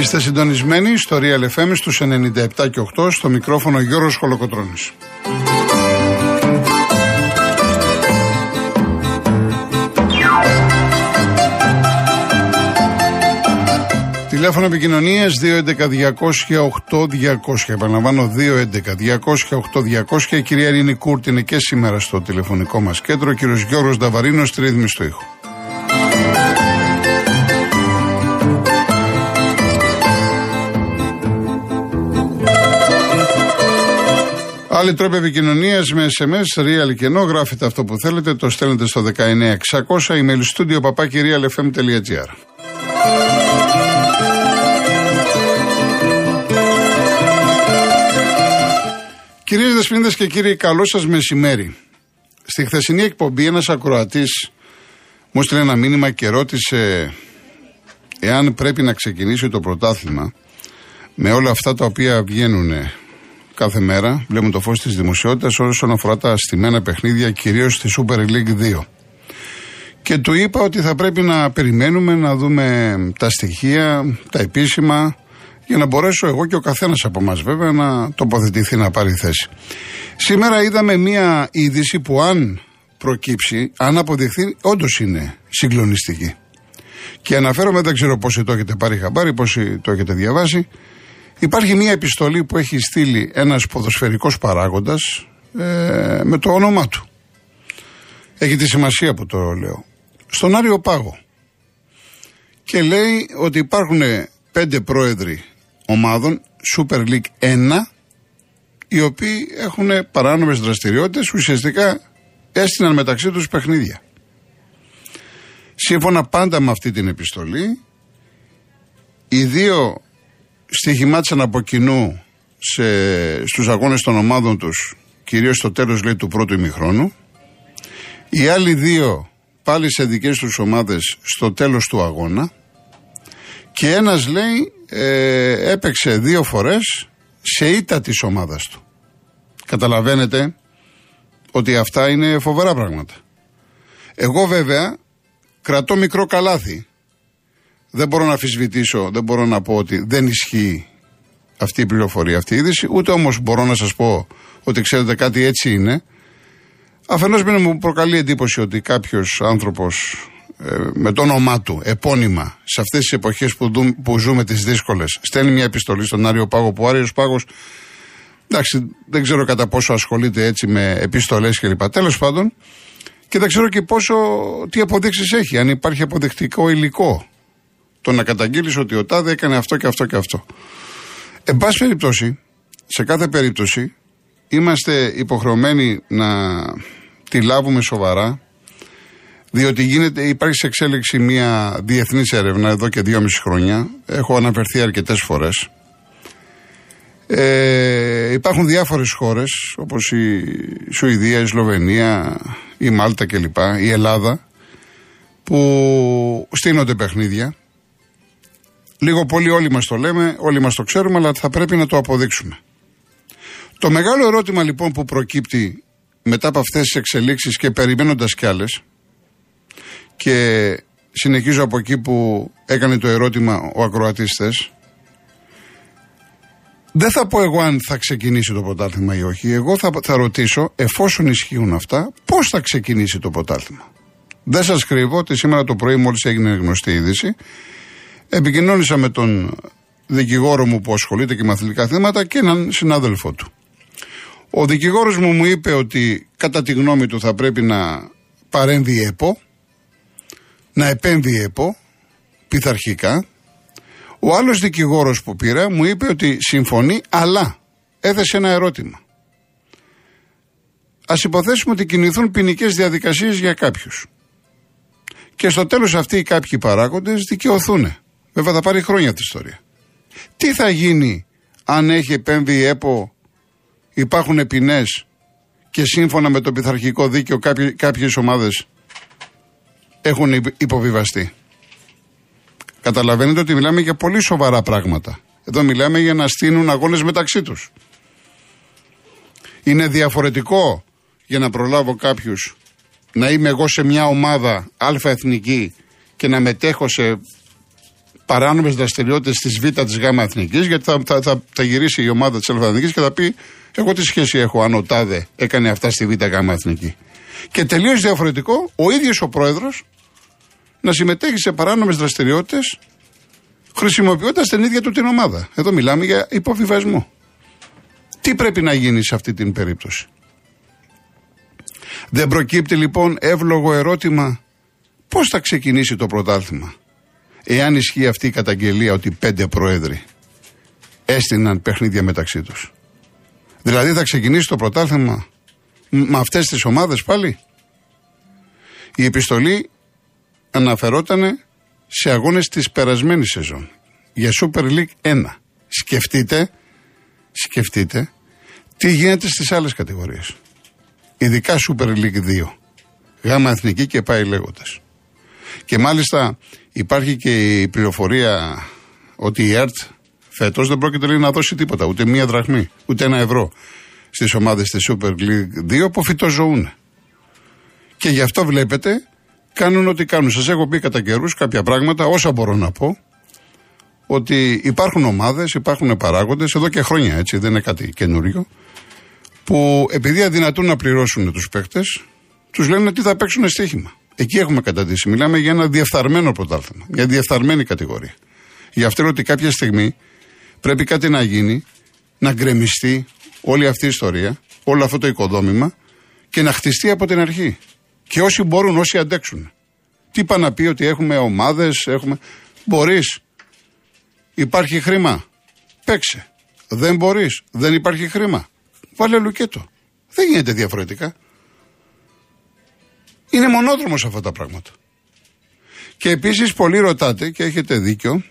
Είστε συντονισμένοι στο Real FM στους 97 και 8 στο μικρόφωνο Γιώργος Χολοκοτρώνης. Τηλέφωνο επικοινωνίας 211-200-8200. Επαναλαμβάνω 211-200-8200. Η κυρία Ειρήνη Κούρτ είναι και σήμερα στο τηλεφωνικό μας κέντρο. Ο κύριος Γιώργος Νταβαρίνος στη ρύθμιση στο ήχο. Άλλοι τρόποι επικοινωνίας με SMS, real και ενώ γράφετε αυτό που θέλετε, το στέλνετε στο 19600 email studio papakirialfm.gr. Κυρίες Δεσπίνδε και κύριοι, καλό σας μεσημέρι. Στη χθεσινή εκπομπή, ένας ακροατής μου έστειλε ένα μήνυμα και ρώτησε εάν πρέπει να ξεκινήσει το πρωτάθλημα με όλα αυτά τα οποία βγαίνουν κάθε μέρα, βλέπουμε το φως της δημοσιότητας όσον αφορά τα στημένα παιχνίδια, κυρίως στη Super League 2. Και του είπα ότι θα πρέπει να περιμένουμε να δούμε τα στοιχεία, τα επίσημα, για να μπορέσω εγώ και ο καθένας από εμά βέβαια να τοποθετηθεί να πάρει θέση. Σήμερα είδαμε μία είδηση που αν προκύψει, αν αποδειχθεί, όντως είναι συγκλονιστική. Και αναφέρομαι, δεν ξέρω πόσοι το έχετε πάρει χαμπάρι, πόσοι το έχετε διαβάσει. Υπάρχει μία επιστολή που έχει στείλει ένας ποδοσφαιρικός παράγοντας ε, με το όνομά του. Έχει τη σημασία που το λέω. Στον Άριο Πάγο. Και λέει ότι υπάρχουν πέντε πρόεδροι ομάδων Super League 1 οι οποίοι έχουν παράνομες δραστηριότητες ουσιαστικά έστειναν μεταξύ τους παιχνίδια. Σύμφωνα πάντα με αυτή την επιστολή οι δύο στοιχημάτισαν από κοινού σε, στους αγώνες των ομάδων τους κυρίως στο τέλος λέει του πρώτου ημιχρόνου οι άλλοι δύο πάλι σε δικές τους ομάδες στο τέλος του αγώνα και ένας λέει ε, έπαιξε δύο φορές σε ήττα της ομάδας του. Καταλαβαίνετε ότι αυτά είναι φοβερά πράγματα. Εγώ βέβαια κρατώ μικρό καλάθι. Δεν μπορώ να αφισβητήσω, δεν μπορώ να πω ότι δεν ισχύει αυτή η πληροφορία, αυτή η είδηση, ούτε όμως μπορώ να σας πω ότι ξέρετε κάτι έτσι είναι. Αφενός μου προκαλεί εντύπωση ότι κάποιος άνθρωπος ε, με το όνομά του, επώνυμα, σε αυτές τις εποχές που, που ζούμε τις δύσκολες, στέλνει μια επιστολή στον Άριο Πάγο που ο Άριος Πάγος. Εντάξει, δεν ξέρω κατά πόσο ασχολείται έτσι με επιστολές κλπ. Τέλος πάντων, και δεν ξέρω και πόσο, τι αποδείξεις έχει, αν υπάρχει αποδεικτικό υλικό. Το να καταγγείλεις ότι ο Τάδε έκανε αυτό και αυτό και αυτό. Εν πάση περιπτώσει, σε κάθε περίπτωση, είμαστε υποχρεωμένοι να τη λάβουμε σοβαρά διότι γίνεται, υπάρχει σε εξέλιξη μια διεθνής έρευνα εδώ και δύο μισή χρόνια. Έχω αναφερθεί αρκετές φορές. Ε, υπάρχουν διάφορες χώρες όπως η Σουηδία, η Σλοβενία, η Μάλτα κλπ. Η Ελλάδα που στείνονται παιχνίδια. Λίγο πολύ όλοι μας το λέμε, όλοι μας το ξέρουμε, αλλά θα πρέπει να το αποδείξουμε. Το μεγάλο ερώτημα λοιπόν που προκύπτει μετά από αυτές τις εξελίξεις και περιμένοντας κι άλλες, και συνεχίζω από εκεί που έκανε το ερώτημα ο ακροατής Δεν θα πω εγώ αν θα ξεκινήσει το πρωτάθλημα ή όχι. Εγώ θα, θα ρωτήσω, εφόσον ισχύουν αυτά, πώς θα ξεκινήσει το πρωτάθλημα. Δεν σας κρύβω ότι σήμερα το πρωί μόλις έγινε γνωστή είδηση, επικοινώνησα με τον δικηγόρο μου που ασχολείται και με αθλητικά θέματα και έναν συνάδελφό του. Ο δικηγόρος μου μου είπε ότι κατά τη γνώμη του θα πρέπει να παρέμβει η ΕΠΟ, να επέμβει η ΕΠΟ πειθαρχικά. Ο άλλος δικηγόρος που πήρα μου είπε ότι συμφωνεί, αλλά έθεσε ένα ερώτημα. Ας υποθέσουμε ότι κινηθούν ποινικές διαδικασίες για κάποιους. Και στο τέλος αυτοί οι κάποιοι παράγοντες δικαιωθούν. Βέβαια θα πάρει χρόνια αυτή η ιστορία. Τι θα γίνει αν έχει επέμβει η ΕΠΟ, υπάρχουν ποινές και σύμφωνα με το πειθαρχικό δίκαιο κάποιες ομάδες έχουν υποβιβαστεί. Καταλαβαίνετε ότι μιλάμε για πολύ σοβαρά πράγματα. Εδώ μιλάμε για να στείλουν αγώνες μεταξύ τους. Είναι διαφορετικό για να προλάβω κάποιους να είμαι εγώ σε μια ομάδα αλφα εθνική και να μετέχω σε παράνομες δραστηριότητες της Β της Γ Εθνικής, γιατί θα, θα, θα, θα, γυρίσει η ομάδα της Α και θα πει: Εγώ τι σχέση έχω αν ο Τάδε έκανε αυτά στη Β Γ Εθνική. Και τελείως διαφορετικό ο ίδιος ο πρόεδρος να συμμετέχει σε παράνομες δραστηριότητες χρησιμοποιώντας την ίδια του την ομάδα. Εδώ μιλάμε για υποβιβασμό. Τι πρέπει να γίνει σε αυτή την περίπτωση; Δεν προκύπτει λοιπόν εύλογο ερώτημα πώς θα ξεκινήσει το πρωτάθλημα; Εάν ισχύει αυτή η καταγγελία ότι πέντε πρόεδροι έστειναν παιχνίδια μεταξύ τους. Δηλαδή θα ξεκινήσει το πρωτάθλημα με αυτές τις ομάδες πάλι; Η επιστολή αναφερόταν σε αγώνες της περασμένης σεζόν για Super League 1. Σκεφτείτε, σκεφτείτε τι γίνεται στις άλλες κατηγορίες. Ειδικά Super League 2. Γάμα εθνική και πάει λέγοντας. Και μάλιστα υπάρχει και η πληροφορία ότι η ΕΡΤ φέτος δεν πρόκειται λέει, να δώσει τίποτα, ούτε μία δραχμή, ούτε ένα ευρώ στις ομάδες της Super League 2 που φυτοζωούν. Και γι' αυτό βλέπετε κάνουν ό,τι κάνουν. Σας έχω πει κατά καιρούς κάποια πράγματα, όσα μπορώ να πω, ότι υπάρχουν ομάδες, υπάρχουν παράγοντες, εδώ και χρόνια έτσι, δεν είναι κάτι καινούριο, που επειδή αδυνατούν να πληρώσουν τους παίχτες, τους λένε τι θα παίξουν στοίχημα. Εκεί έχουμε καταντήσει. Μιλάμε για ένα διεφθαρμένο πρωτάθλημα, μια διεφθαρμένη κατηγορία. Γι' αυτό ότι κάποια στιγμή πρέπει κάτι να γίνει, να γκρεμιστεί όλη αυτή η ιστορία, όλο αυτό το οικοδόμημα και να χτιστεί από την αρχή. Και όσοι μπορούν, όσοι αντέξουν. Τι είπα να πει ότι έχουμε ομάδες, έχουμε. Μπορείς. Υπάρχει χρήμα. Παίξε. Δεν μπορείς. Δεν υπάρχει χρήμα. Βάλε λουκέτο. Δεν γίνεται διαφορετικά. Είναι μονόδρομος αυτά τα πράγματα. Και επίσης πολλοί ρωτάτε και έχετε δίκιο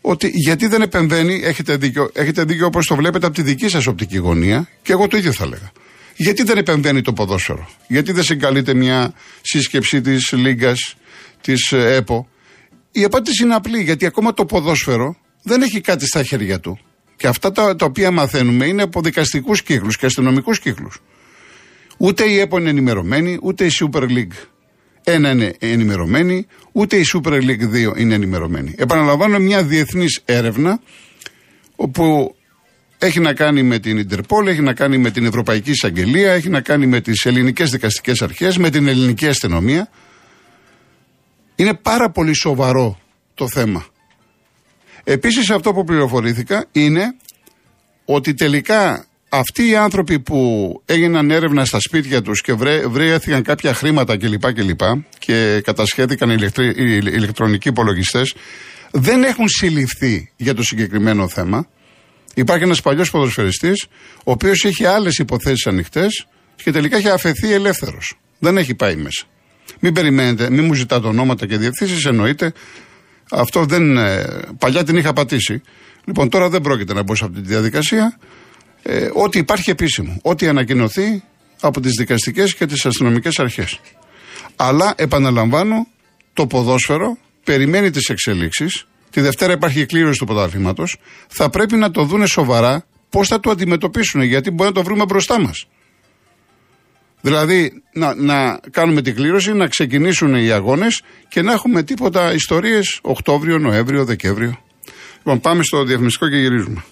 ότι γιατί δεν επεμβαίνει, έχετε δίκιο, έχετε δίκιο όπως το βλέπετε από τη δική σας οπτική γωνία και εγώ το ίδιο θα έλεγα. Γιατί δεν επεμβαίνει το ποδόσφαιρο, Γιατί δεν συγκαλείται μια σύσκεψη της Λίγκας, της ΕΠΟ; Η απάντηση είναι απλή, γιατί ακόμα το ποδόσφαιρο δεν έχει κάτι στα χέρια του. Και αυτά τα, τα οποία μαθαίνουμε είναι από δικαστικούς κύκλους και αστυνομικούς κύκλους. Ούτε η ΕΠΟ είναι ενημερωμένη, ούτε η Super League ένα είναι ενημερωμένη, ούτε η Super League 2 είναι ενημερωμένη. Επαναλαμβάνω μια διεθνής έρευνα όπου έχει να κάνει με την Ιντερπόλ, έχει να κάνει με την Ευρωπαϊκή Εισαγγελία, έχει να κάνει με τις ελληνικές δικαστικές αρχές, με την ελληνική αστυνομία. Είναι πάρα πολύ σοβαρό το θέμα. Επίσης αυτό που πληροφορήθηκα είναι ότι τελικά αυτοί οι άνθρωποι που έγιναν έρευνα στα σπίτια τους και βρέθηκαν κάποια χρήματα κλπ. κλπ και κατασχέθηκαν οι, οι ηλεκτρονικοί υπολογιστές, δεν έχουν συλληφθεί για το συγκεκριμένο θέμα. Υπάρχει ένας παλιός ποδοσφαιριστής, ο οποίος είχε άλλες υποθέσεις ανοιχτές και τελικά έχει αφαιθεί ελεύθερος. Δεν έχει πάει μέσα. Μην περιμένετε, μην μου ζητάτε ονόματα και διευθύνσεις, εννοείται. Αυτό δεν. Ε, παλιά την είχα πατήσει. Λοιπόν, τώρα δεν πρόκειται να μπω σε αυτή τη διαδικασία. Ε, ό,τι υπάρχει επίσημο. Ό,τι ανακοινωθεί από τις δικαστικές και τις αστυνομικές αρχές. Αλλά επαναλαμβάνω, το ποδόσφαιρο περιμένει τις εξελίξεις Τη Δευτέρα υπάρχει κλήρωση του πρωταθλήματος. Θα πρέπει να το δούνε σοβαρά πώς θα το αντιμετωπίσουν, γιατί μπορεί να το βρούμε μπροστά μας. Δηλαδή να, να κάνουμε την κλήρωση, να ξεκινήσουν οι αγώνες και να έχουμε τίποτα ιστορίες Οκτώβριο, Νοέμβριο, Δεκέμβριο. Λοιπόν, πάμε στο διαφημιστικό και γυρίζουμε.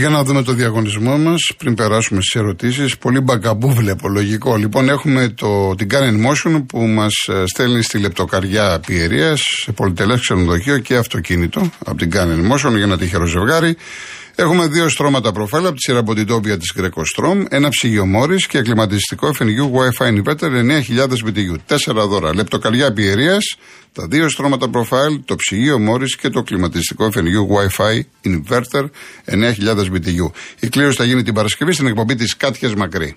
Για να δούμε το διαγωνισμό μας πριν περάσουμε στις ερωτήσεις. Πολύ μπαγκαμπού βλέπω, λογικό. Λοιπόν, έχουμε το, την Canon Motion που μας ε, στέλνει στη λεπτοκαριά Πιερίας σε πολυτελές ξενοδοχείο και αυτοκίνητο από την Canon Motion για ένα τυχερό ζευγάρι. Έχουμε δύο στρώματα προφάλ από τη σειρά Bonditopia της Greco Strom, ένα ψυγείο Μόρις και κλιματιστικό FNU Wi-Fi Inverter 9000 BTU. Τέσσερα δώρα. Λεπτοκαριά Πιερίας, τα δύο στρώματα προφάλ, το ψυγείο Μόρις και το κλιματιστικό FNU Wi-Fi Inverter 9000 BTU. Η κλήρωση θα γίνει την Παρασκευή στην εκπομπή της Κάτιας Μακρύ.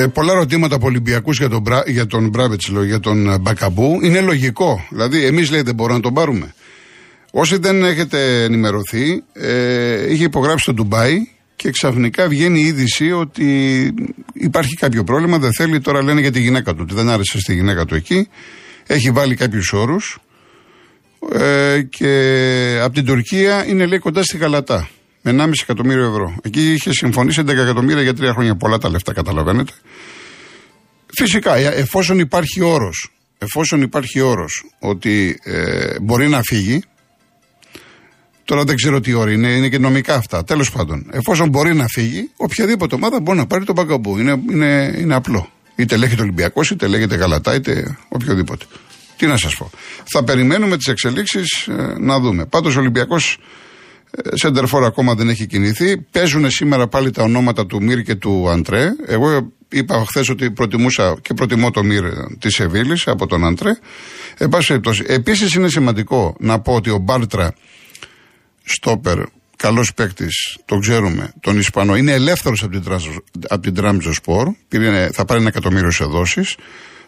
Ε, πολλά ερωτήματα από Ολυμπιακούς για τον, για τον Μπράβετς, για τον ε, Μπακαμπού. Είναι λογικό. Δηλαδή, εμείς λέει δεν μπορούμε να τον πάρουμε. Όσοι δεν έχετε ενημερωθεί, ε, είχε υπογράψει το Ντουμπάι και ξαφνικά βγαίνει η είδηση ότι υπάρχει κάποιο πρόβλημα. Δεν θέλει, τώρα λένε για τη γυναίκα του. Ότι δεν άρεσε στη γυναίκα του εκεί. Έχει βάλει κάποιους όρους. Ε, και από την Τουρκία είναι λέει κοντά στη Γαλατά με 1,5 εκατομμύριο ευρώ. Εκεί είχε συμφωνήσει 11 εκατομμύρια για τρία χρόνια. Πολλά τα λεφτά, καταλαβαίνετε. Φυσικά, ε, εφόσον υπάρχει όρος, εφόσον υπάρχει όρος ότι ε, μπορεί να φύγει, τώρα δεν ξέρω τι ώρα είναι, είναι και νομικά αυτά. Τέλος πάντων, εφόσον μπορεί να φύγει, οποιαδήποτε ομάδα μπορεί να πάρει τον μπαγκαμπού. Είναι, είναι, είναι απλό. Είτε λέγεται Ολυμπιακός, είτε λέγεται Γαλατά, είτε οποιοδήποτε. Τι να σας πω. Θα περιμένουμε τις εξελίξεις ε, να δούμε. Πάντως ο Ολυμπιακός Σέντερφορ ακόμα δεν έχει κινηθεί. Παίζουν σήμερα πάλι τα ονόματα του Μύρ και του Αντρέ. Εγώ είπα χθες ότι προτιμούσα και προτιμώ το Μύρ της Σεβίλης από τον Αντρέ. Επίσης είναι σημαντικό να πω ότι ο Μπάρτρα Στόπερ, καλός παίκτης, το ξέρουμε, τον Ισπανό, είναι ελεύθερος από την, Τραμζο Σπορ. Θα πάρει ένα εκατομμύριο σε δόσεις.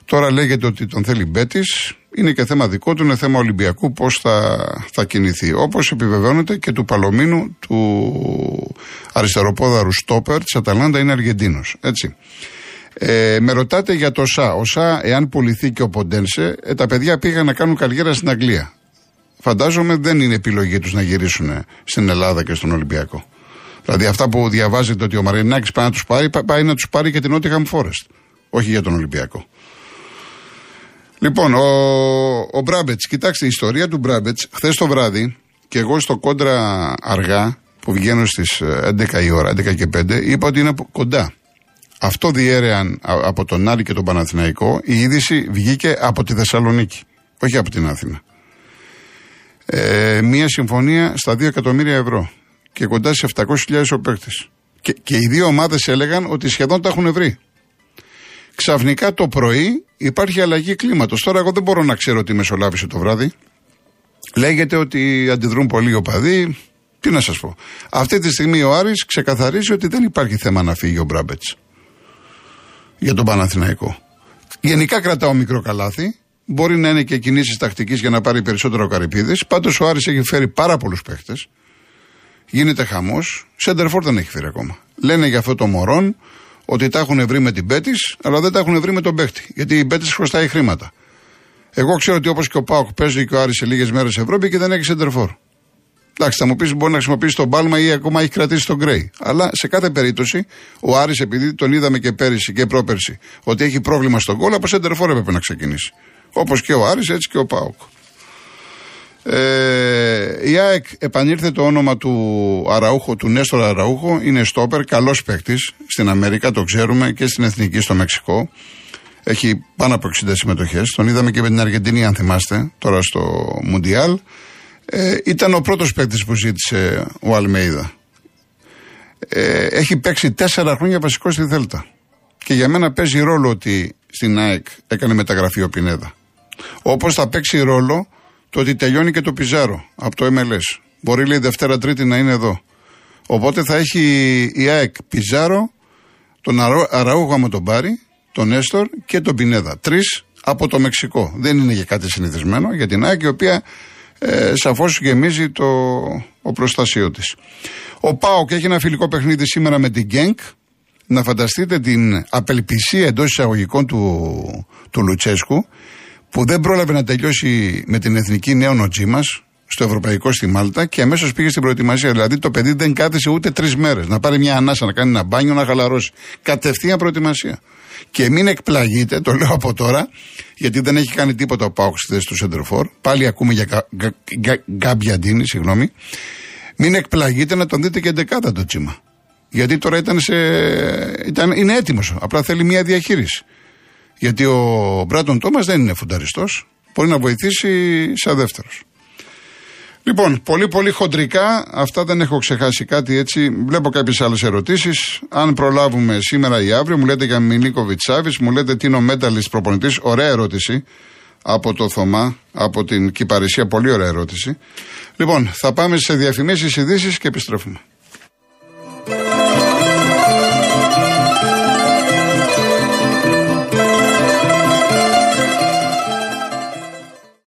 Τώρα λέγεται ότι τον θέλει Μπέτης. Είναι και θέμα δικό του, είναι θέμα Ολυμπιακού πώς θα, θα κινηθεί. Όπως επιβεβαιώνεται και του Παλωμίνου, του αριστεροπόδαρου Στόπερ της Αταλάντα, είναι Αργεντίνος. Έτσι. Ε, με ρωτάτε για το ΣΑ. Ο ΣΑ, εάν πουληθεί και ο Ποντένσε, ε, τα παιδιά πήγαν να κάνουν καριέρα στην Αγγλία. Φαντάζομαι δεν είναι επιλογή τους να γυρίσουν στην Ελλάδα και στον Ολυμπιακό. Δηλαδή αυτά που διαβάζετε ότι ο Μαρινάκης πάει να τους πάρει, πάει να τους πάρει και την Nottingham Forest. Όχι για τον Ολυμπιακό. Λοιπόν, ο, ο Μπράμπετς, κοιτάξτε, η ιστορία του Μπράμπετς, χθες το βράδυ και εγώ στο κόντρα αργά, που βγαίνω στις 11 ε, η ώρα, 11 και 5, είπα ότι είναι κοντά. Αυτό διέρεαν από τον Άρη και τον Παναθηναϊκό. Η είδηση βγήκε από τη Θεσσαλονίκη, όχι από την Αθήνα. Ε, μία συμφωνία στα 2 εκατομμύρια ευρώ και κοντά σε 700.000 ο παίκτης. Και, και οι δύο ομάδες έλεγαν ότι σχεδόν τα έχουν βρει. Ξαφνικά το πρωί υπάρχει αλλαγή κλίματος. Τώρα, εγώ δεν μπορώ να ξέρω τι μεσολάβησε το βράδυ. Λέγεται ότι αντιδρούν πολλοί οπαδοί. Τι να σας πω. Αυτή τη στιγμή ο Άρης ξεκαθαρίζει ότι δεν υπάρχει θέμα να φύγει ο Μπράμπετς. Για τον Παναθηναϊκό. Γενικά κρατάω μικρό καλάθι. Μπορεί να είναι και κινήσεις τακτικής για να πάρει περισσότερο καρυπίδη. Πάντως ο Άρης έχει φέρει πάρα πολλούς παίχτες. Γίνεται χαμός. Σέντερφορ δεν έχει φέρει ακόμα. Λένε για αυτό το Μωρόν ότι τα έχουν βρει με την Πέτης, αλλά δεν τα έχουν βρει με τον παίχτη. Γιατί η Πέτης χρωστάει χρήματα. Εγώ ξέρω ότι όπως και ο Πάοκ παίζει και ο Άρης σε λίγες μέρες Ευρώπη και δεν έχει σεντερφόρ. Εντάξει, θα μου πεις μπορεί να χρησιμοποιήσει τον Πάλμα ή ακόμα έχει κρατήσει τον Γκρέι. Αλλά σε κάθε περίπτωση ο Άρης επειδή τον είδαμε και πέρυσι και πρόπερσι ότι έχει πρόβλημα στον κόλλο, από σεντερφόρ έπρεπε να ξεκινήσει. Όπως και ο Άρης έτσι και ο Πάοκ. Ε, η ΑΕΚ επανήρθε το όνομα του Αραούχο, του Νέστορα Αραούχο. Είναι στόπερ, καλός παίκτης στην Αμερικά, το ξέρουμε, και στην Εθνική στο Μεξικό. Έχει πάνω από 60 συμμετοχές. Τον είδαμε και με την Αργεντινή, αν θυμάστε, τώρα στο Μουντιάλ. Ε, ήταν ο πρώτος παίκτης που ζήτησε ο Αλμέιδα. Ε, έχει παίξει τέσσερα χρόνια βασικό στη Δέλτα. Και για μένα παίζει ρόλο ότι στην ΑΕΚ έκανε μεταγραφή ο Πινέδα. Όπως θα παίξει ρόλο το ότι τελειώνει και το Πιζάρο από το MLS. Μπορεί λέει Δευτέρα Τρίτη να είναι εδώ. Οπότε θα έχει η ΑΕΚ Πιζάρο, τον Αραούγα με τον Πάρη, τον Έστορ και τον Πινέδα. Τρεις από το Μεξικό. Δεν είναι για κάτι συνηθισμένο για την ΑΕΚ η οποία ε, σαφώς γεμίζει το ο προστασίο της. Ο Πάοκ έχει ένα φιλικό παιχνίδι σήμερα με την Γκένκ. Να φανταστείτε την απελπισία εντός εισαγωγικών του, του Λουτσέσκου που δεν πρόλαβε να τελειώσει με την εθνική νέο νοτζή μας στο Ευρωπαϊκό στη Μάλτα και αμέσως πήγε στην προετοιμασία. Δηλαδή το παιδί δεν κάθισε ούτε τρεις μέρες να πάρει μια ανάσα, να κάνει ένα μπάνιο, να χαλαρώσει. Κατευθείαν προετοιμασία. Και μην εκπλαγείτε, το λέω από τώρα, γιατί δεν έχει κάνει τίποτα ο Πάουκ στη θέση του Σεντερφόρ. Πάλι ακούμε για Γκάμπιαντίνη, συγγνώμη. Μην εκπλαγείτε να τον δείτε και εντεκάδα το τσίμα. Γιατί τώρα ήταν σε, ήταν, είναι έτοιμος. Απλά θέλει μια διαχείριση. Γιατί ο Μπράτον Τόμας δεν είναι φουνταριστός. Μπορεί να βοηθήσει σαν δεύτερος. Λοιπόν, πολύ πολύ χοντρικά, αυτά δεν έχω ξεχάσει κάτι έτσι. Βλέπω κάποιες άλλες ερωτήσεις. Αν προλάβουμε σήμερα ή αύριο, μου λέτε για Μιλίκο Βιτσάβη, μου λέτε τι είναι ο μέταλλη προπονητής. Ωραία ερώτηση από το Θωμά, από την Κυπαρισία. Πολύ ωραία ερώτηση. Λοιπόν, θα πάμε σε διαφημίσεις, ειδήσεις και επιστρέφουμε.